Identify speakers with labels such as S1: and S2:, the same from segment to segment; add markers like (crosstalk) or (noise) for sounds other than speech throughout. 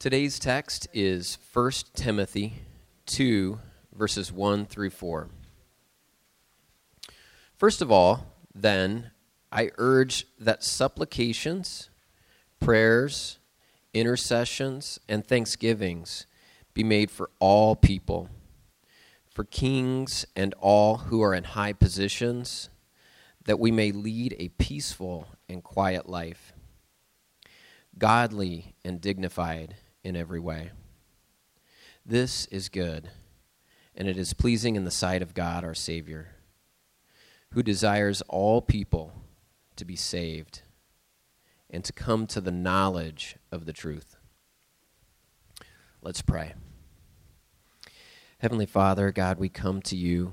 S1: Today's text is 1 Timothy 2, verses 1 through 4. First of all, then, I urge that supplications, prayers, intercessions, and thanksgivings be made for all people, for kings and all who are in high positions, that we may lead a peaceful and quiet life, godly and dignified in every way. This is good, and it is pleasing in the sight of God our Savior, who desires all people to be saved and to come to the knowledge of the truth. Let's pray. Heavenly Father, God, we come to you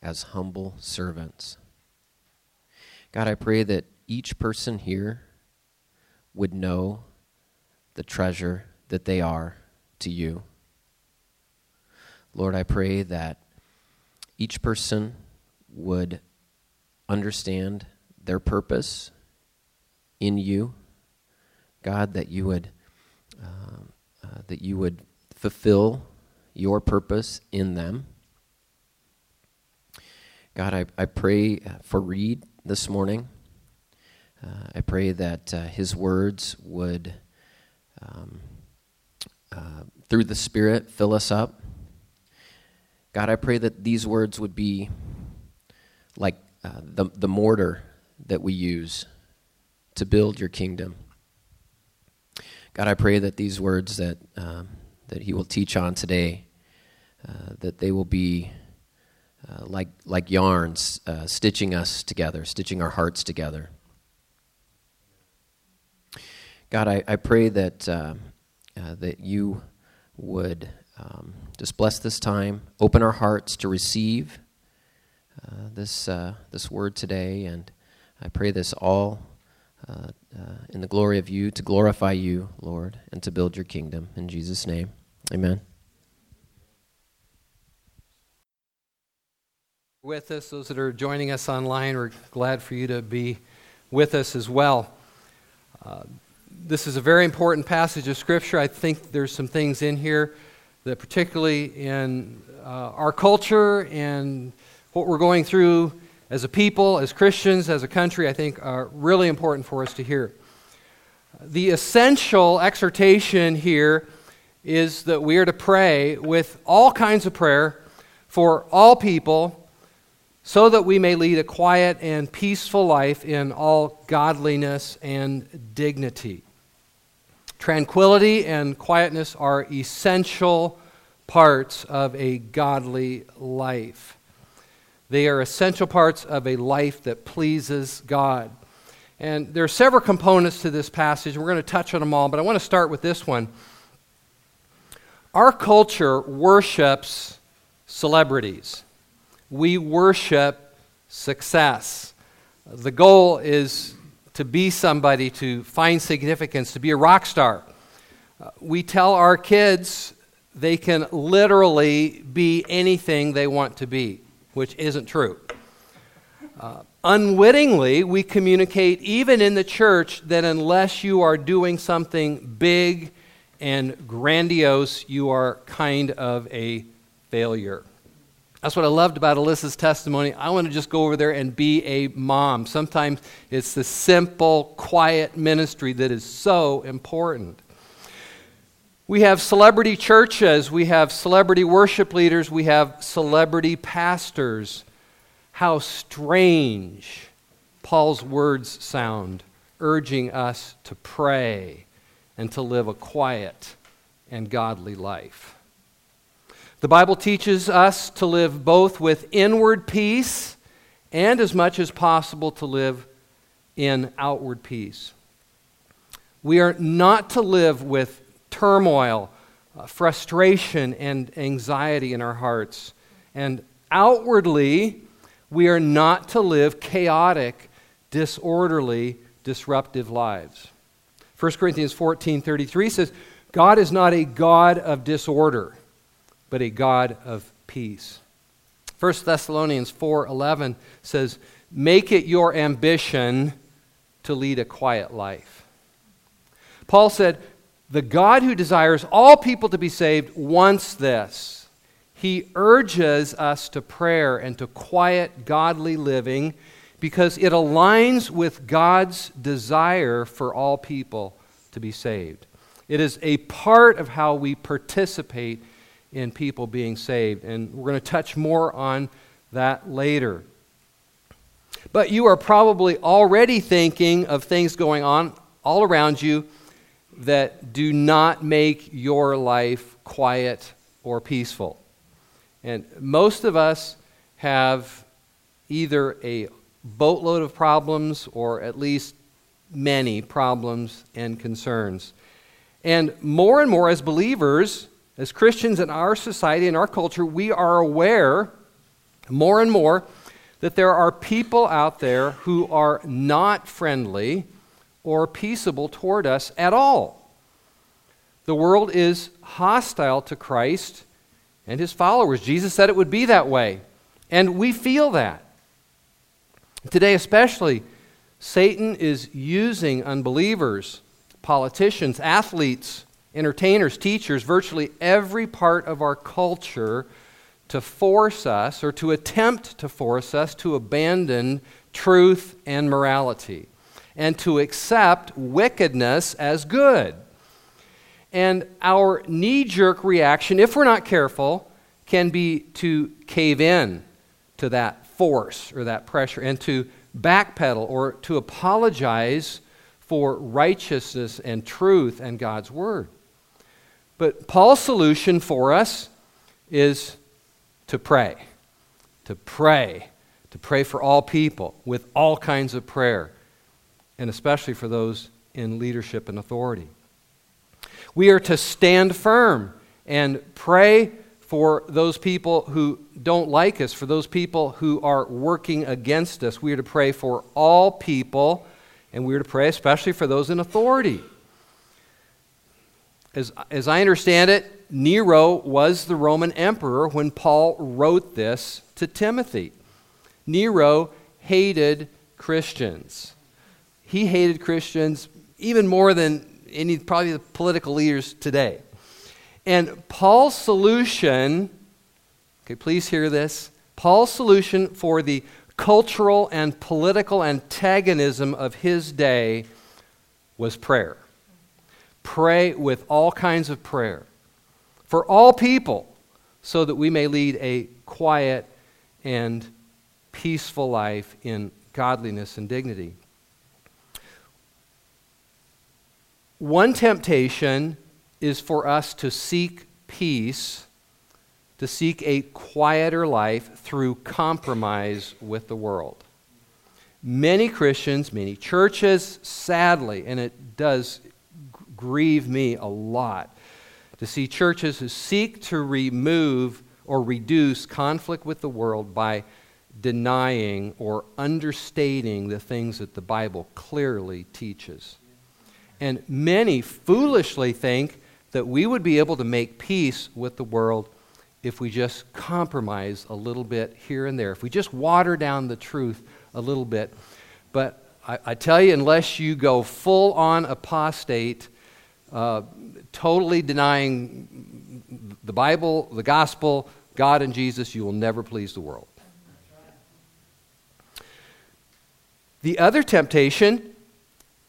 S1: as humble servants. God, I pray that each person here would know the treasure that they are to you. Lord, I pray that each person would understand their purpose in you. God, that you would uh, uh, that you would fulfill your purpose in them. God, I, I pray for Reed this morning. Uh, I pray that uh, his words would um, uh, through the Spirit, fill us up. God, I pray that these words would be like uh, the, the mortar that we use to build your kingdom. God, I pray that these words that, uh, that he will teach on today, uh, that they will be uh, like, like yarns, uh, stitching us together, stitching our hearts together. God, I, I pray that uh, that you would um, just bless this time, open our hearts to receive uh, this, uh, this word today, and I pray this all uh, uh, in the glory of you, to glorify you, Lord, and to build your kingdom. In Jesus' name, amen.
S2: With us, those that are joining us online, we're glad for you to be with us as well. This is a very important passage of Scripture. I think there's some things in here that, particularly in uh, our culture and what we're going through as a people, as Christians, as a country, I think are really important for us to hear. The essential exhortation here is that we are to pray with all kinds of prayer for all people so that we may lead a quiet and peaceful life in all godliness and dignity. Tranquility and quietness are essential parts of a godly life. They are essential parts of a life that pleases God. And there are several components to this passage. We're going to touch on them all, but I want to start with this one. Our culture worships celebrities, we worship success. The goal is to be somebody, to find significance, to be a rock star. Uh, we tell our kids they can literally be anything they want to be, which isn't true. Uh, unwittingly, we communicate, even in the church, that unless you are doing something big and grandiose, you are kind of a failure. That's what I loved about Alyssa's testimony. I want to just go over there and be a mom. Sometimes it's the simple, quiet ministry that is so important. We have celebrity churches, we have celebrity worship leaders, we have celebrity pastors. How strange Paul's words sound, urging us to pray and to live a quiet and godly life. The Bible teaches us to live both with inward peace and, as much as possible, to live in outward peace. We are not to live with turmoil, uh, frustration, and anxiety in our hearts. And outwardly, we are not to live chaotic, disorderly, disruptive lives. 1 Corinthians 14:33 says, "God is not a God of disorder, but a God of peace. 1 Thessalonians 4:11 says, "Make it your ambition to lead a quiet life." Paul said, The God who desires all people to be saved wants this. He urges us to prayer and to quiet, godly living because it aligns with God's desire for all people to be saved. It is a part of how we participate in people being saved. And we're going to touch more on that later. But you are probably already thinking of things going on all around you that do not make your life quiet or peaceful. And most of us have either a boatload of problems or at least many problems and concerns. And more and more as believers, as Christians in our society, in our culture, we are aware more and more that there are people out there who are not friendly or peaceable toward us at all. The world is hostile to Christ and his followers. Jesus said it would be that way, and we feel that. Today, especially, Satan is using unbelievers, politicians, athletes, entertainers, teachers, virtually every part of our culture to force us or to attempt to force us to abandon truth and morality and to accept wickedness as good. And our knee jerk reaction, if we're not careful, can be to cave in to that force or that pressure and to backpedal or to apologize for righteousness and truth and God's Word. But Paul's solution for us is to pray. To pray. To pray for all people with all kinds of prayer, and especially for those in leadership and authority. We are to stand firm and pray for those people who don't like us, for those people who are working against us. We are to pray for all people, and we are to pray especially for those in authority. As, as I understand it, Nero was the Roman emperor when Paul wrote this to Timothy. Nero hated Christians. He hated Christians even more than any, probably the political leaders today. And Paul's solution, okay, please hear this. Paul's solution for the cultural and political antagonism of his day was prayer. Pray with all kinds of prayer for all people so that we may lead a quiet and peaceful life in godliness and dignity. One temptation is for us to seek peace, to seek a quieter life through compromise with the world. Many Christians, many churches, sadly, and it does grieve me a lot to see churches who seek to remove or reduce conflict with the world by denying or understating the things that the Bible clearly teaches. And many foolishly think that we would be able to make peace with the world if we just compromise a little bit here and there, if we just water down the truth a little bit. But I, I tell you, unless you go full on apostate, uh, totally denying the Bible, the gospel, God, and Jesus, you will never please the world. The other temptation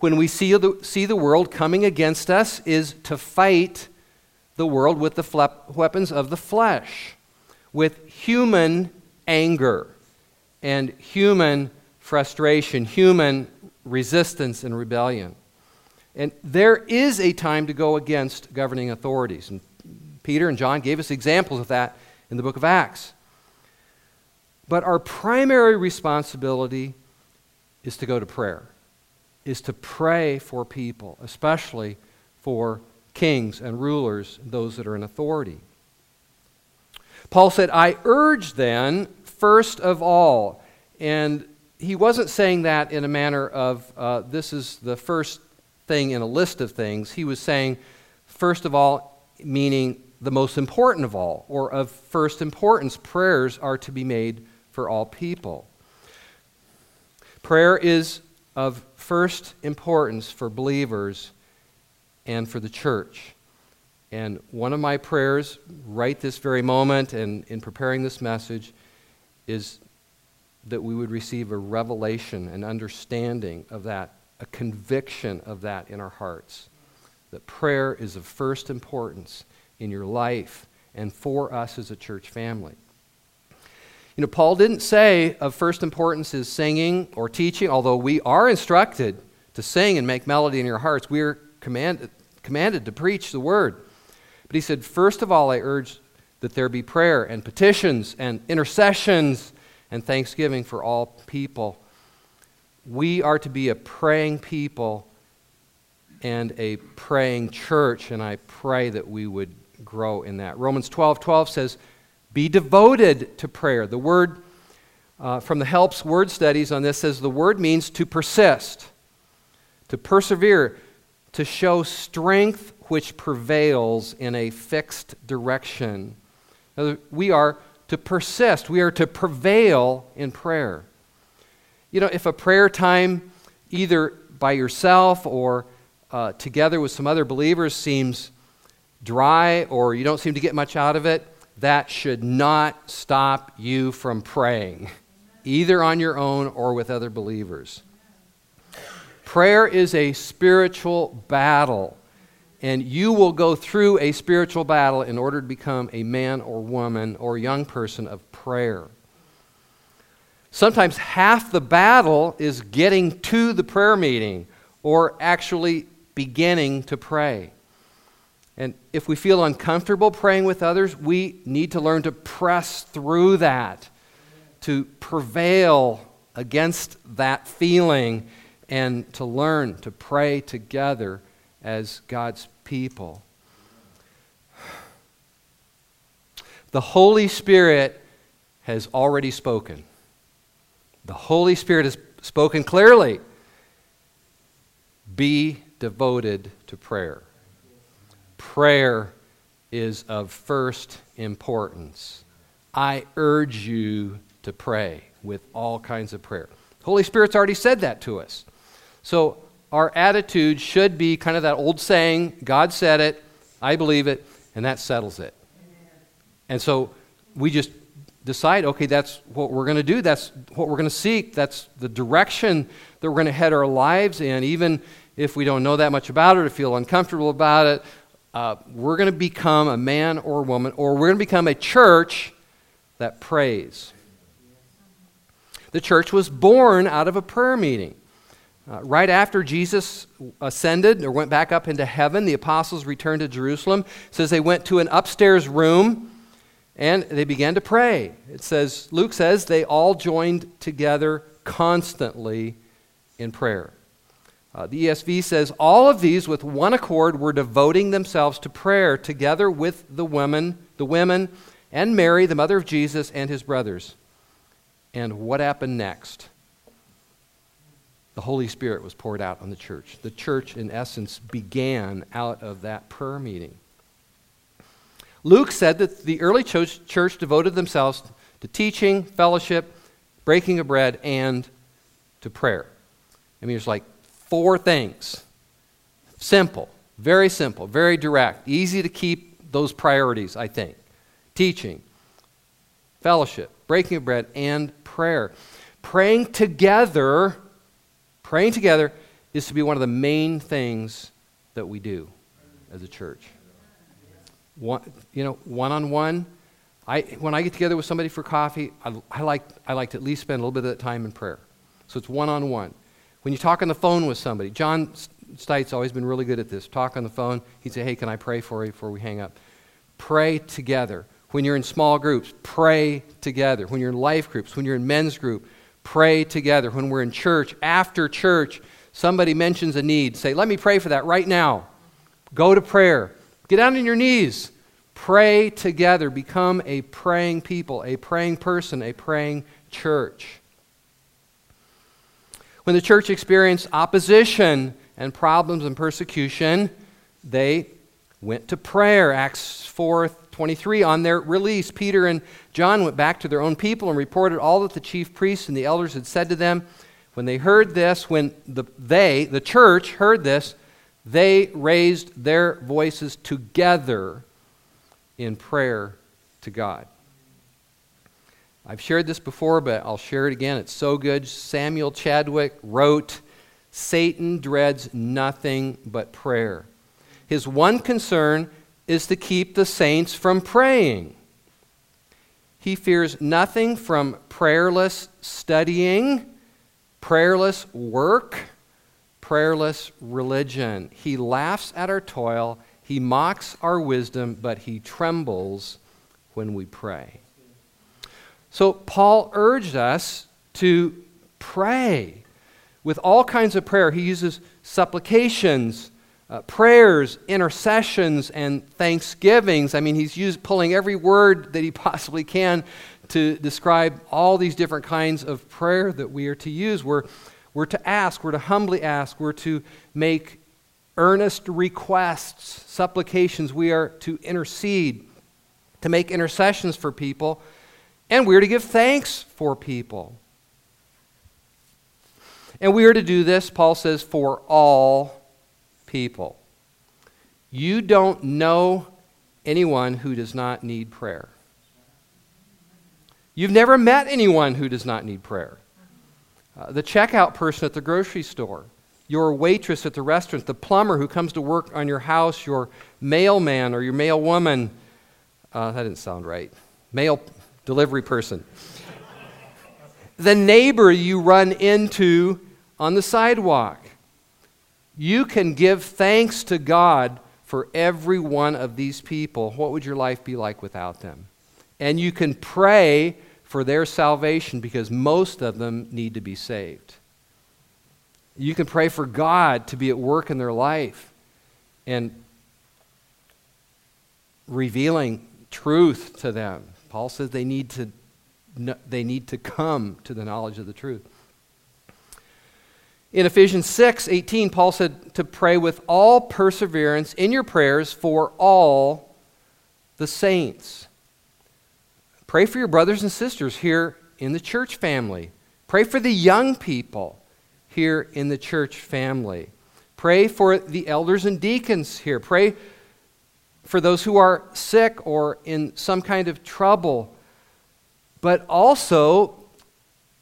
S2: when we see the, see the world coming against us is to fight the world with the flep- weapons of the flesh, with human anger and human frustration, human resistance and rebellion. And there is a time to go against governing authorities. And Peter and John gave us examples of that in the book of Acts. But our primary responsibility is to go to prayer is to pray for people, especially for kings and rulers, those that are in authority. Paul said, I urge then, first of all, and he wasn't saying that in a manner of uh, this is the first thing in a list of things. He was saying, first of all, meaning the most important of all, or of first importance, prayers are to be made for all people. Prayer is of first importance for believers and for the church. And one of my prayers, right this very moment and in preparing this message, is that we would receive a revelation, an understanding of that, a conviction of that in our hearts. That prayer is of first importance in your life and for us as a church family. You know, Paul didn't say of first importance is singing or teaching, although we are instructed to sing and make melody in your hearts. We are commanded, commanded to preach the word. But he said, first of all, I urge that there be prayer and petitions and intercessions and thanksgiving for all people. We are to be a praying people and a praying church, and I pray that we would grow in that. Romans 12 12 says, Be devoted to prayer. The word uh, from the Helps word studies on this says the word means to persist, to persevere, to show strength which prevails in a fixed direction. We are to persist, we are to prevail in prayer. You know, if a prayer time, either by yourself or uh, together with some other believers, seems dry or you don't seem to get much out of it, that should not stop you from praying, either on your own or with other believers. Prayer is a spiritual battle, and you will go through a spiritual battle in order to become a man or woman or young person of prayer. Sometimes half the battle is getting to the prayer meeting or actually beginning to pray. And if we feel uncomfortable praying with others, we need to learn to press through that, to prevail against that feeling, and to learn to pray together as God's people. The Holy Spirit has already spoken. The Holy Spirit has spoken clearly. Be devoted to prayer prayer is of first importance. I urge you to pray with all kinds of prayer. Holy Spirit's already said that to us. So our attitude should be kind of that old saying God said it, I believe it, and that settles it. And so we just decide, okay, that's what we're going to do. That's what we're going to seek. That's the direction that we're going to head our lives in, even if we don't know that much about it or feel uncomfortable about it uh, we're going to become a man or a woman, or we're going to become a church that prays. The church was born out of a prayer meeting. Uh, right after Jesus ascended or went back up into heaven, the apostles returned to Jerusalem. It says they went to an upstairs room and they began to pray. It says, Luke says, they all joined together constantly in prayer. Uh, the ESV says, All of these with one accord were devoting themselves to prayer together with the women, the women, and Mary, the mother of Jesus, and his brothers. And what happened next? The Holy Spirit was poured out on the church. The church, in essence, began out of that prayer meeting. Luke said that the early church, devoted themselves to teaching, fellowship, breaking of bread, and to prayer. I mean, it's like four things. Simple, very simple, very direct, easy to keep those priorities, I think. Teaching, fellowship, breaking of bread, and prayer. Praying together, praying together is to be one of the main things that we do as a church. One, you know, one on one. I, when I get together with somebody for coffee, I, I, like, I like to at least spend a little bit of that time in prayer. So it's one on one. When you talk on the phone with somebody, John Stites always been really good at this. Talk on the phone. He'd say, Hey, can I pray for you before we hang up? Pray together. When you're in small groups, pray together. When you're in life groups, when you're in men's group, pray together. When we're in church, after church, somebody mentions a need, say, Let me pray for that right now. Go to prayer. Get down on your knees. Pray together. Become a praying people, a praying person, a praying church. When the church experienced opposition and problems and persecution, they went to prayer. Acts 4 23. On their release, Peter and John went back to their own people and reported all that the chief priests and the elders had said to them. When they heard this, when the, they, the church, heard this, They raised their voices together in prayer to God. I've shared this before, but I'll share it again. It's so good. Samuel Chadwick wrote Satan dreads nothing but prayer. His one concern is to keep the saints from praying. He fears nothing from prayerless studying, prayerless work, prayerless religion. He laughs at our toil, he mocks our wisdom, but he trembles when we pray. So, Paul urged us to pray with all kinds of prayer. He uses supplications, uh, prayers, intercessions, and thanksgivings. I mean, he's used, pulling every word that he (laughs) possibly can to describe all these different kinds of prayer that we are to use. We're, we're to ask, we're to humbly ask, we're to make earnest requests, supplications. We are to intercede, to make intercessions for people, and we're to give thanks for people. And we are to do this, Paul says, for all people. You don't know anyone who does not need prayer. You've never met anyone who does not need prayer. Uh, the checkout person at the grocery store, your waitress at the restaurant, the plumber who comes to work on your house, your mailman or your mailwoman. Uh, that didn't sound right. Mail delivery person. the neighbor you run into on the sidewalk. You can give thanks to God for every one of these people. What would your life be like without them? And you can pray for their salvation because most of them need to be saved. You can pray for God to be at work in their life and revealing truth to them. Paul says they need to, they need to come to the knowledge of the truth. In Ephesians 6 18, Paul said to pray with all perseverance in your prayers for all the saints. Pray for your brothers and sisters here in the church family. Pray for the young people here in the church family. Pray for the elders and deacons here. Pray for those who are sick or in some kind of trouble. But also,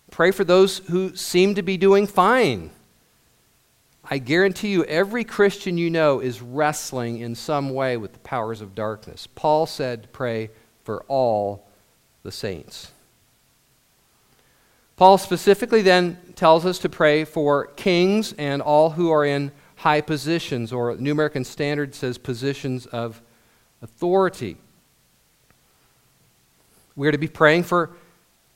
S2: pray for those who seem to be doing fine. I guarantee you, every Christian you know is wrestling in some way with the powers of darkness. Paul said, pray for all the saints. Paul specifically then tells us to pray for kings and all who are in high positions, or New American Standard says positions of authority. We are to be praying for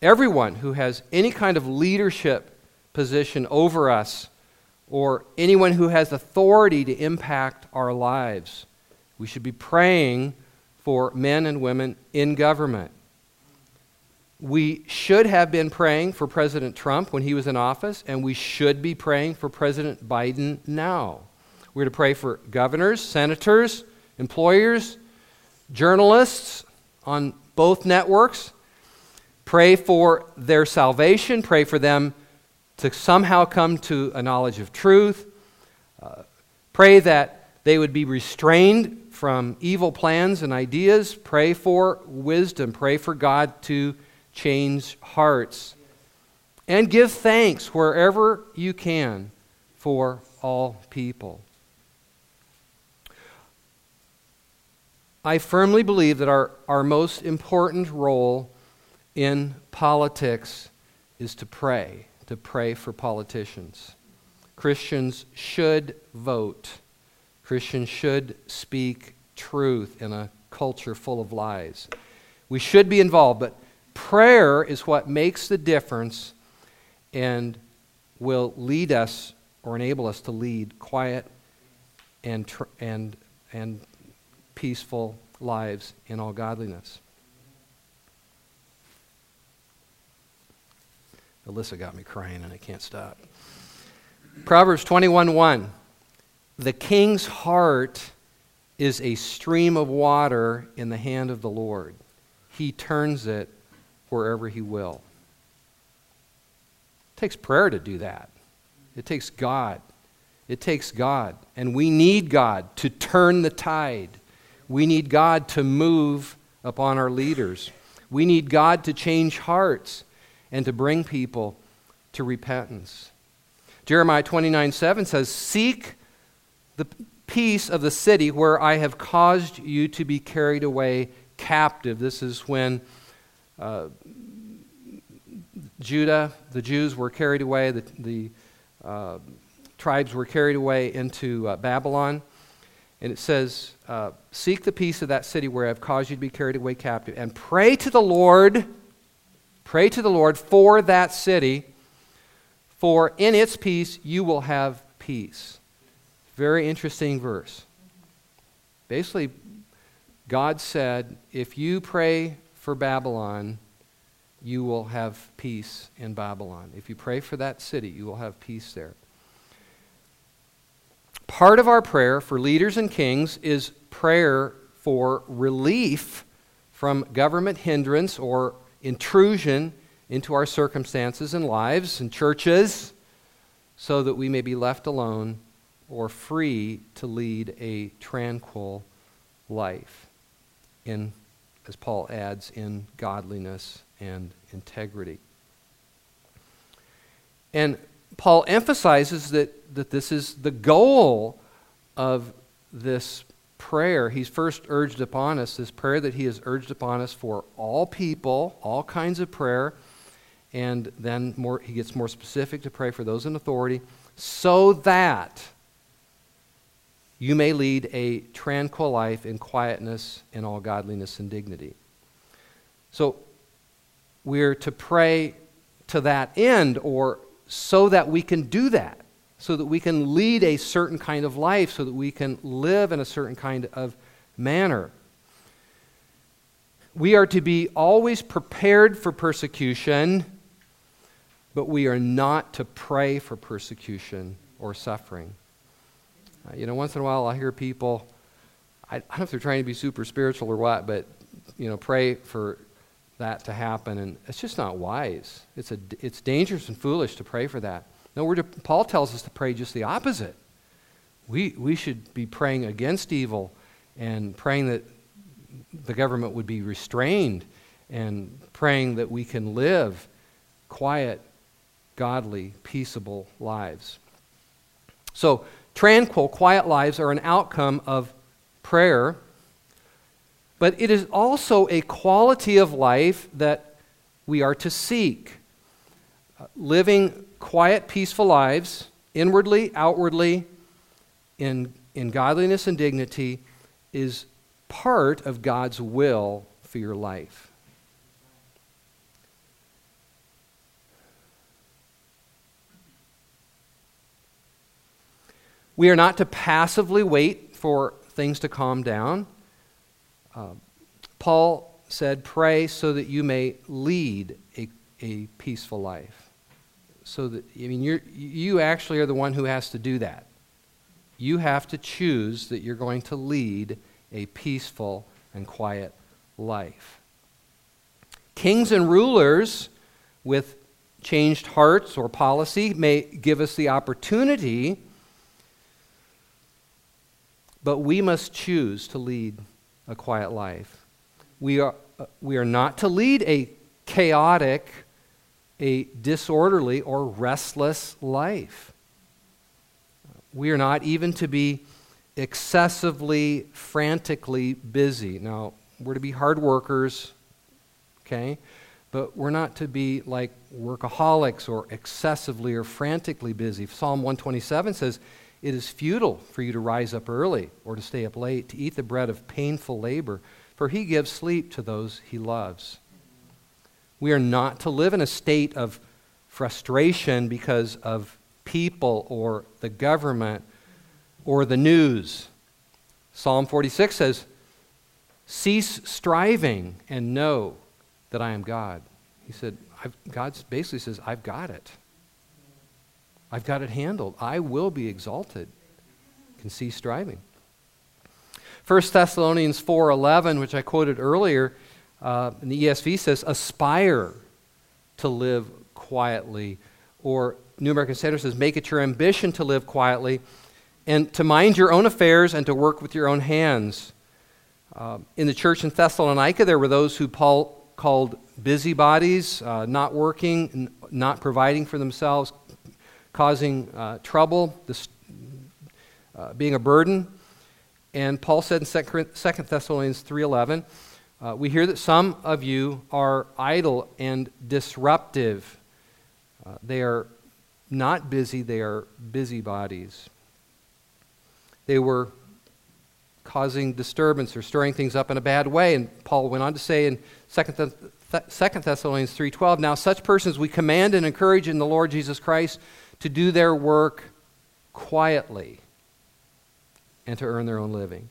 S2: everyone who has any kind of leadership position over us or anyone who has authority to impact our lives. We should be praying for men and women in government. We should have been praying for President Trump when he was in office, and we should be praying for President Biden now. We're to pray for governors, senators, employers, journalists on both networks. Pray for their salvation, pray for them to somehow come to a knowledge of truth. Uh, pray that they would be restrained from evil plans and ideas. Pray for wisdom. Pray for God to change hearts. And give thanks wherever you can for all people. I firmly believe that our, our most important role in politics is to pray to pray for politicians. Christians should vote. Christians should speak truth in a culture full of lies. We should be involved, but prayer is what makes the difference and will lead us or enable us to lead quiet and, and, and peaceful lives in all godliness. Alyssa got me crying and I can't stop. Proverbs 21 1. The king's heart is a stream of water in the hand of the Lord. He turns it wherever he will. It takes prayer to do that. It takes God It takes God. And we need God to turn the tide. We need God to move upon our leaders. We need God to change hearts and to bring people to repentance. Jeremiah 29 7 says, Seek the peace of the city where I have caused you to be carried away captive. This is when uh, Judah, the Jews, were carried away, the, the uh, tribes were carried away into uh, Babylon. And it says, uh, Seek the peace of that city where I have caused you to be carried away captive, and pray to the Lord, pray to the Lord for that city, for in its peace you will have peace. Very interesting verse. Basically, God said, if you pray for Babylon, you will have peace in Babylon. If you pray for that city, you will have peace there. Part of our prayer for leaders and kings is prayer for relief from government hindrance or intrusion into our circumstances and lives and churches so that we may be left alone or free to lead a tranquil life in as Paul adds in godliness and integrity. And Paul emphasizes that, that this is the goal of this prayer. He's first urged upon us, this prayer that he has urged upon us for all people, all kinds of prayer. And then more, he gets more specific to pray for those in authority, so that you may lead a tranquil life in quietness and all godliness and dignity. So we're to pray to that end or so that we can do that, so that we can lead a certain kind of life, so that we can live in a certain kind of manner. We are to be always prepared for persecution, but we are not to pray for persecution or suffering. Uh, you know, once in a while I'll hear people, I, I don't know if they're trying to be super spiritual or what, but, you know, pray for that to happen. And it's just not wise. It's, a, it's dangerous and foolish to pray for that. No, we're to, Paul tells us to pray just the opposite. We, we should be praying against evil and praying that the government would be restrained and praying that we can live quiet, godly, peaceable lives. So, tranquil, quiet lives are an outcome of prayer but it is also a quality of life that we are to seek. Living quiet, peaceful lives, inwardly, outwardly, in, in godliness and dignity, is part of God's will for your life. We are not to passively wait for things to calm down. Uh, Paul said, Pray so that you may lead a, a peaceful life. So that, I mean, you you actually are the one who has to do that. You have to choose that you're going to lead a peaceful and quiet life. Kings and rulers with changed hearts or policy may give us the opportunity, but we must choose to lead a quiet life. We are, uh, we are not to lead a chaotic, a disorderly, or restless life. We are not even to be excessively, frantically busy. Now, we're to be hard workers, okay? But we're not to be like workaholics or excessively or frantically busy. Psalm 127 says, it is futile for you to rise up early or to stay up late, to eat the bread of painful labor, for he gives sleep to those he loves. We are not to live in a state of frustration because of people or the government or the news. Psalm 46 says, Cease striving and know that I am God. He said, God basically says, I've got it. I've got it handled. I will be exalted. Can cease striving. 1 Thessalonians 4.11, which I quoted earlier, uh, in the ESV says, aspire to live quietly. Or New American Standard says, make it your ambition to live quietly and to mind your own affairs and to work with your own hands. Uh, in the church in Thessalonica, there were those who Paul called busybodies, uh, not working, n- not providing for themselves, causing uh, trouble, this, uh, being a burden. And Paul said in 2 Thessalonians 3.11, uh, we hear that some of you are idle and disruptive. Uh, they are not busy, they are busybodies. They were causing disturbance or stirring things up in a bad way. And Paul went on to say in 2 Thessalonians 3:12, "Now such persons we command and encourage in the Lord Jesus Christ to do their work quietly and to earn their own living."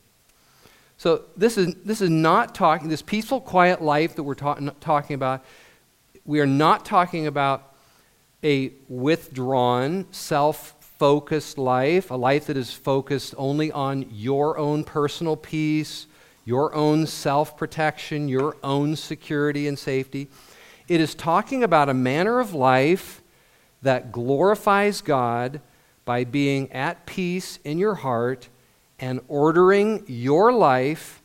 S2: So this is this is not talking this peaceful quiet life that we're ta- talking about. We are not talking about a withdrawn, self focused life, a life that is focused only on your own personal peace, your own self protection, your own security and safety. It is talking about a manner of life that glorifies God by being at peace in your heart and ordering your life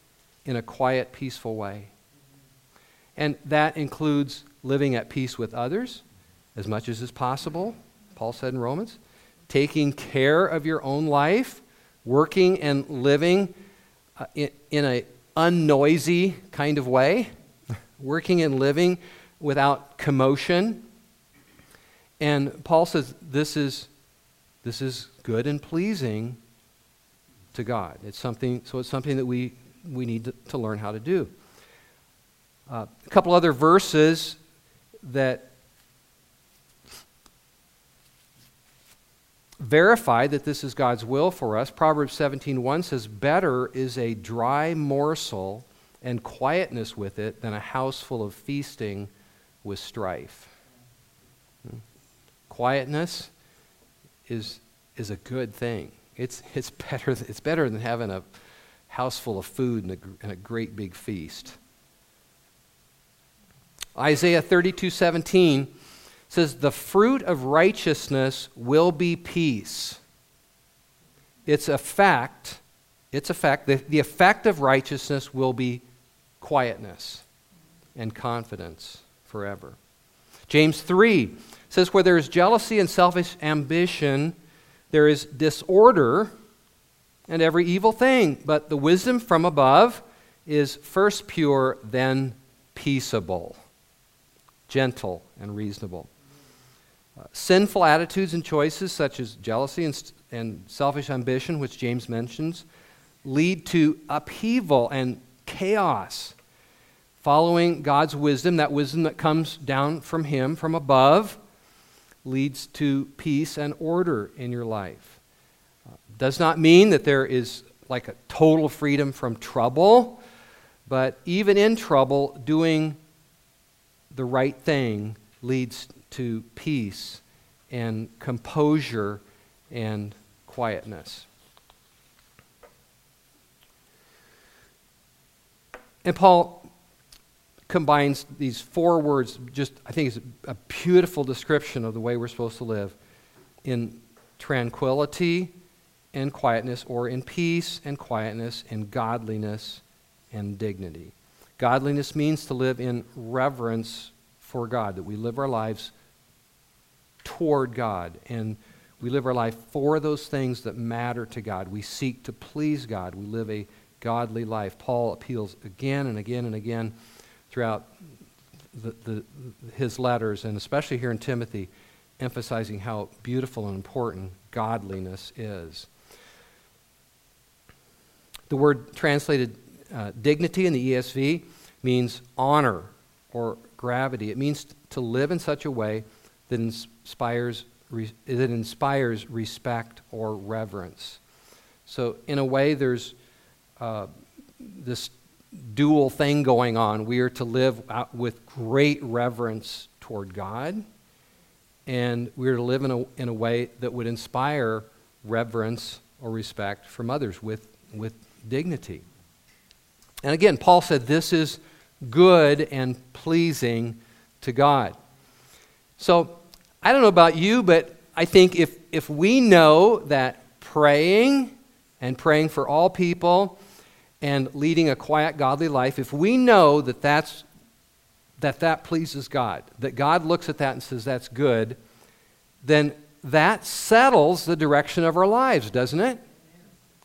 S2: in a quiet, peaceful way. And that includes living at peace with others as much as is possible, Paul said in Romans taking care of your own life, working and living uh, in, in an unnoisy kind of way, working and living without commotion. And Paul says this is, this is good and pleasing to God. It's something, so it's something that we, we need to, to learn how to do. Uh, a couple other verses that verify that this is God's will for us. Proverbs 17:1 says, "Better is a dry morsel and quietness with it than a house full of feasting with strife." Quietness is is a good thing. It's (laughs) it's better it's better than having a house full of food and a, and a great big feast. Isaiah 32:17 says, The fruit of righteousness will be peace. Its effect, its effect, the, the effect of righteousness will be quietness and confidence forever. James 3 says, Where there is jealousy and selfish ambition, there is disorder and every evil thing. But the wisdom from above is first pure, then peaceable, gentle, and reasonable uh, sinful attitudes and choices, such as jealousy and, and selfish ambition, which James mentions, lead to upheaval and chaos. Following God's wisdom, that wisdom that comes down from Him, from above, leads to peace and order in your life. Does not mean that there is like a total freedom from trouble, but even in trouble, doing the right thing leads to peace and composure and quietness. And Paul combines these four words, just I think it's a beautiful description of the way we're supposed to live in tranquility and quietness, or in peace and quietness and godliness and dignity. Godliness means to live in reverence for God, that we live our lives toward God. And we live our life for those things that matter to God. We seek to please God. We live a godly life. Paul appeals again and again and again throughout the, the, his letters, and especially here in Timothy, emphasizing how beautiful and important godliness is. The word translated uh, dignity in the ESV means honor or gravity. It means to live in such a way that inspires, that inspires respect or reverence. So, in a way, there's uh, this dual thing going on. We are to live with great reverence toward God, and we are to live in a, in a way that would inspire reverence or respect from others with, with dignity. And again, Paul said this is good and pleasing to God. So, I don't know about you, but I think if, if we know that praying and praying for all people and leading a quiet, godly life, if we know that that's, that, that pleases God, that God looks at that and says that's good, then that settles the direction of our lives, doesn't it?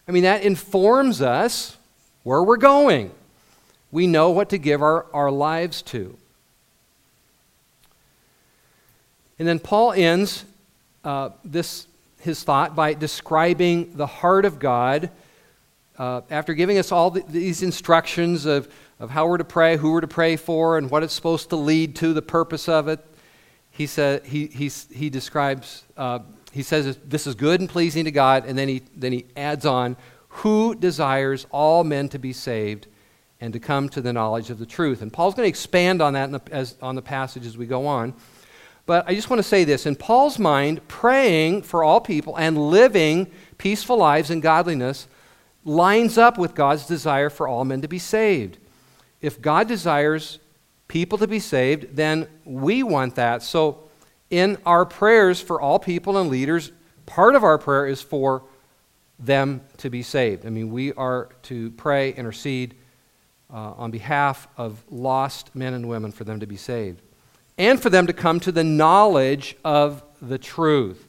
S2: I mean, that informs us where we're going. We know what to give our, our lives to. And then Paul ends uh, this, his thought by describing the heart of God uh, after giving us all the, these instructions of, of how we're to pray, who we're to pray for, and what it's supposed to lead to, the purpose of it. He, said, he, he, he describes, uh, he says this is good and pleasing to God, and then he, then he adds on, who desires all men to be saved and to come to the knowledge of the truth. And Paul's going to expand on that the, as, on the passage as we go on. But I just want to say this in Paul's mind, praying for all people and living peaceful lives in godliness lines up with God's desire for all men to be saved. If God desires people to be saved, then we want that. So, in our prayers for all people and leaders, part of our prayer is for them to be saved. I mean, we are to pray, intercede uh, on behalf of lost men and women for them to be saved and for them to come to the knowledge of the truth.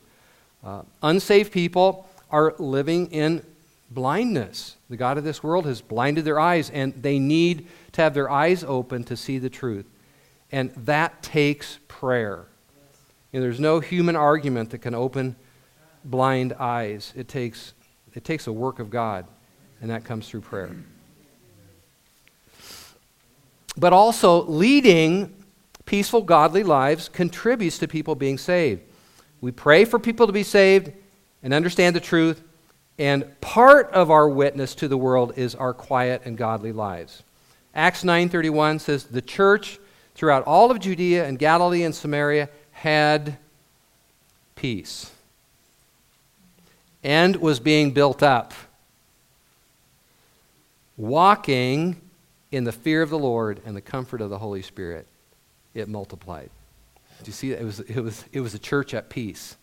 S2: Uh, unsaved people are living in blindness. The God of this world has blinded their eyes, and they need to have their eyes open to see the truth. And that takes prayer. You know, there's no human argument that can open blind eyes. It takes, it takes a work of God, and that comes through prayer. But also, leading peaceful, godly lives contributes to people being saved. We pray for people to be saved and understand the truth, and part of our witness to the world is our quiet and godly lives. Acts 9:31 says the church throughout all of Judea and Galilee and Samaria had peace and was being built up walking in the fear of the Lord and the comfort of the Holy Spirit it multiplied. Do you see that? It was, it, was, it was a church at peace.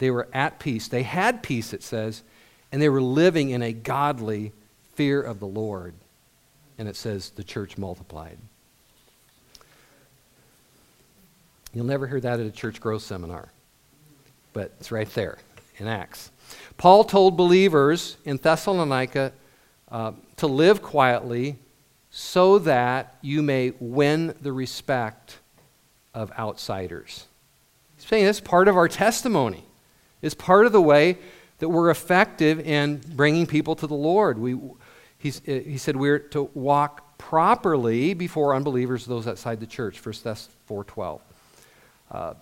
S2: They were at peace. They had peace, it says, and they were living in a godly fear of the Lord. And it says the church multiplied. You'll never hear that at a church growth seminar, but it's right there in Acts. Paul told believers in Thessalonica uh, to live quietly so that you may win the respect of outsiders. He's saying that's part of our testimony. It's part of the way that we're effective in bringing people to the Lord. We, he said we're to walk properly before unbelievers, those outside the church, 1 Thess 4.12. Uh,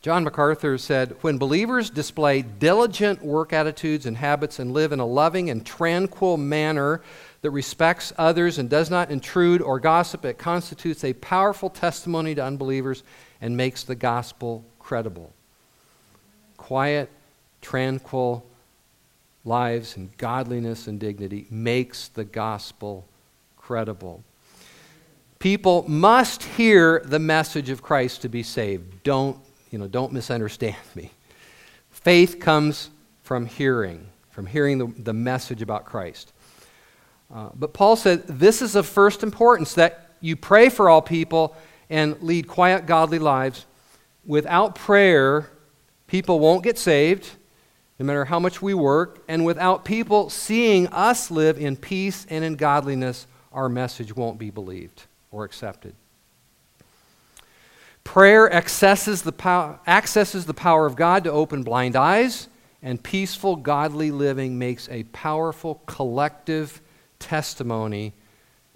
S2: John MacArthur said, When believers display diligent work attitudes and habits and live in a loving and tranquil manner that respects others and does not intrude or gossip, it constitutes a powerful testimony to unbelievers and makes the gospel credible. Quiet, tranquil lives and godliness and dignity makes the gospel credible. People must hear the message of Christ to be saved. Don't, you know, don't misunderstand me. Faith comes from hearing, from hearing the, the message about Christ. Uh, but Paul said this is of first importance that you pray for all people and lead quiet, godly lives. Without prayer, people won't get saved, no matter how much we work. And without people seeing us live in peace and in godliness, our message won't be believed or accepted. Prayer accesses the, pow- accesses the power of God to open blind eyes, and peaceful, godly living makes a powerful collective testimony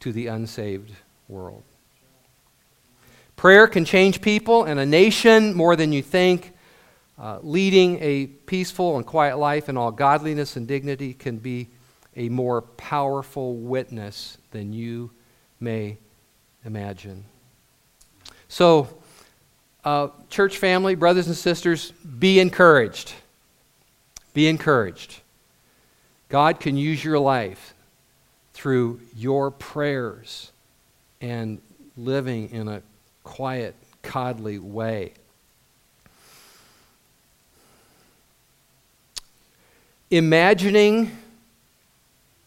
S2: to the unsaved world. Prayer can change people and a nation more than you think. Uh, leading a peaceful and quiet life in all godliness and dignity can be a more powerful witness than you may imagine. So, uh, church family, brothers and sisters, be encouraged. Be encouraged. God can use your life through your prayers and living in a quiet, godly way. Imagining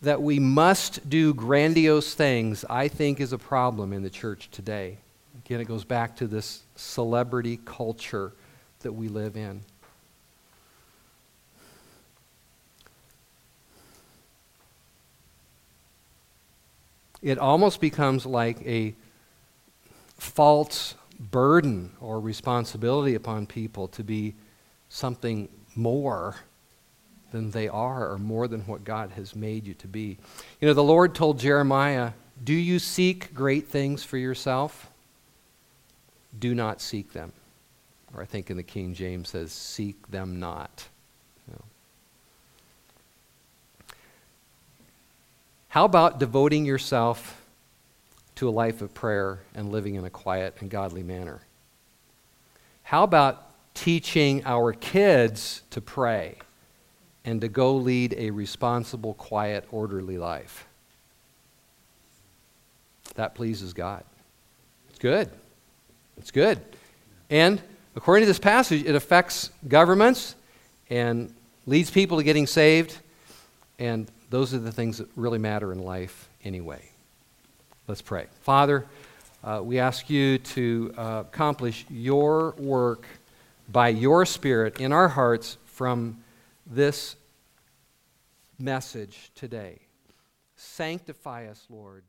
S2: that we must do grandiose things, I think, is a problem in the church today. Again, it goes back to this celebrity culture that we live in. It almost becomes like a false burden or responsibility upon people to be something more than they are or more than what God has made you to be. You know, the Lord told Jeremiah, Do you seek great things for yourself? Do not seek them. Or I think in the King James says, Seek them not. You know. How about devoting yourself to a life of prayer and living in a quiet and godly manner? How about teaching our kids to pray? And to go lead a responsible, quiet, orderly life. That pleases God. It's good. It's good. And according to this passage, it affects governments and leads people to getting saved. And those are the things that really matter in life anyway. Let's pray. Father, uh, we ask you to uh, accomplish your work by your Spirit in our hearts from this message today. Sanctify us, Lord.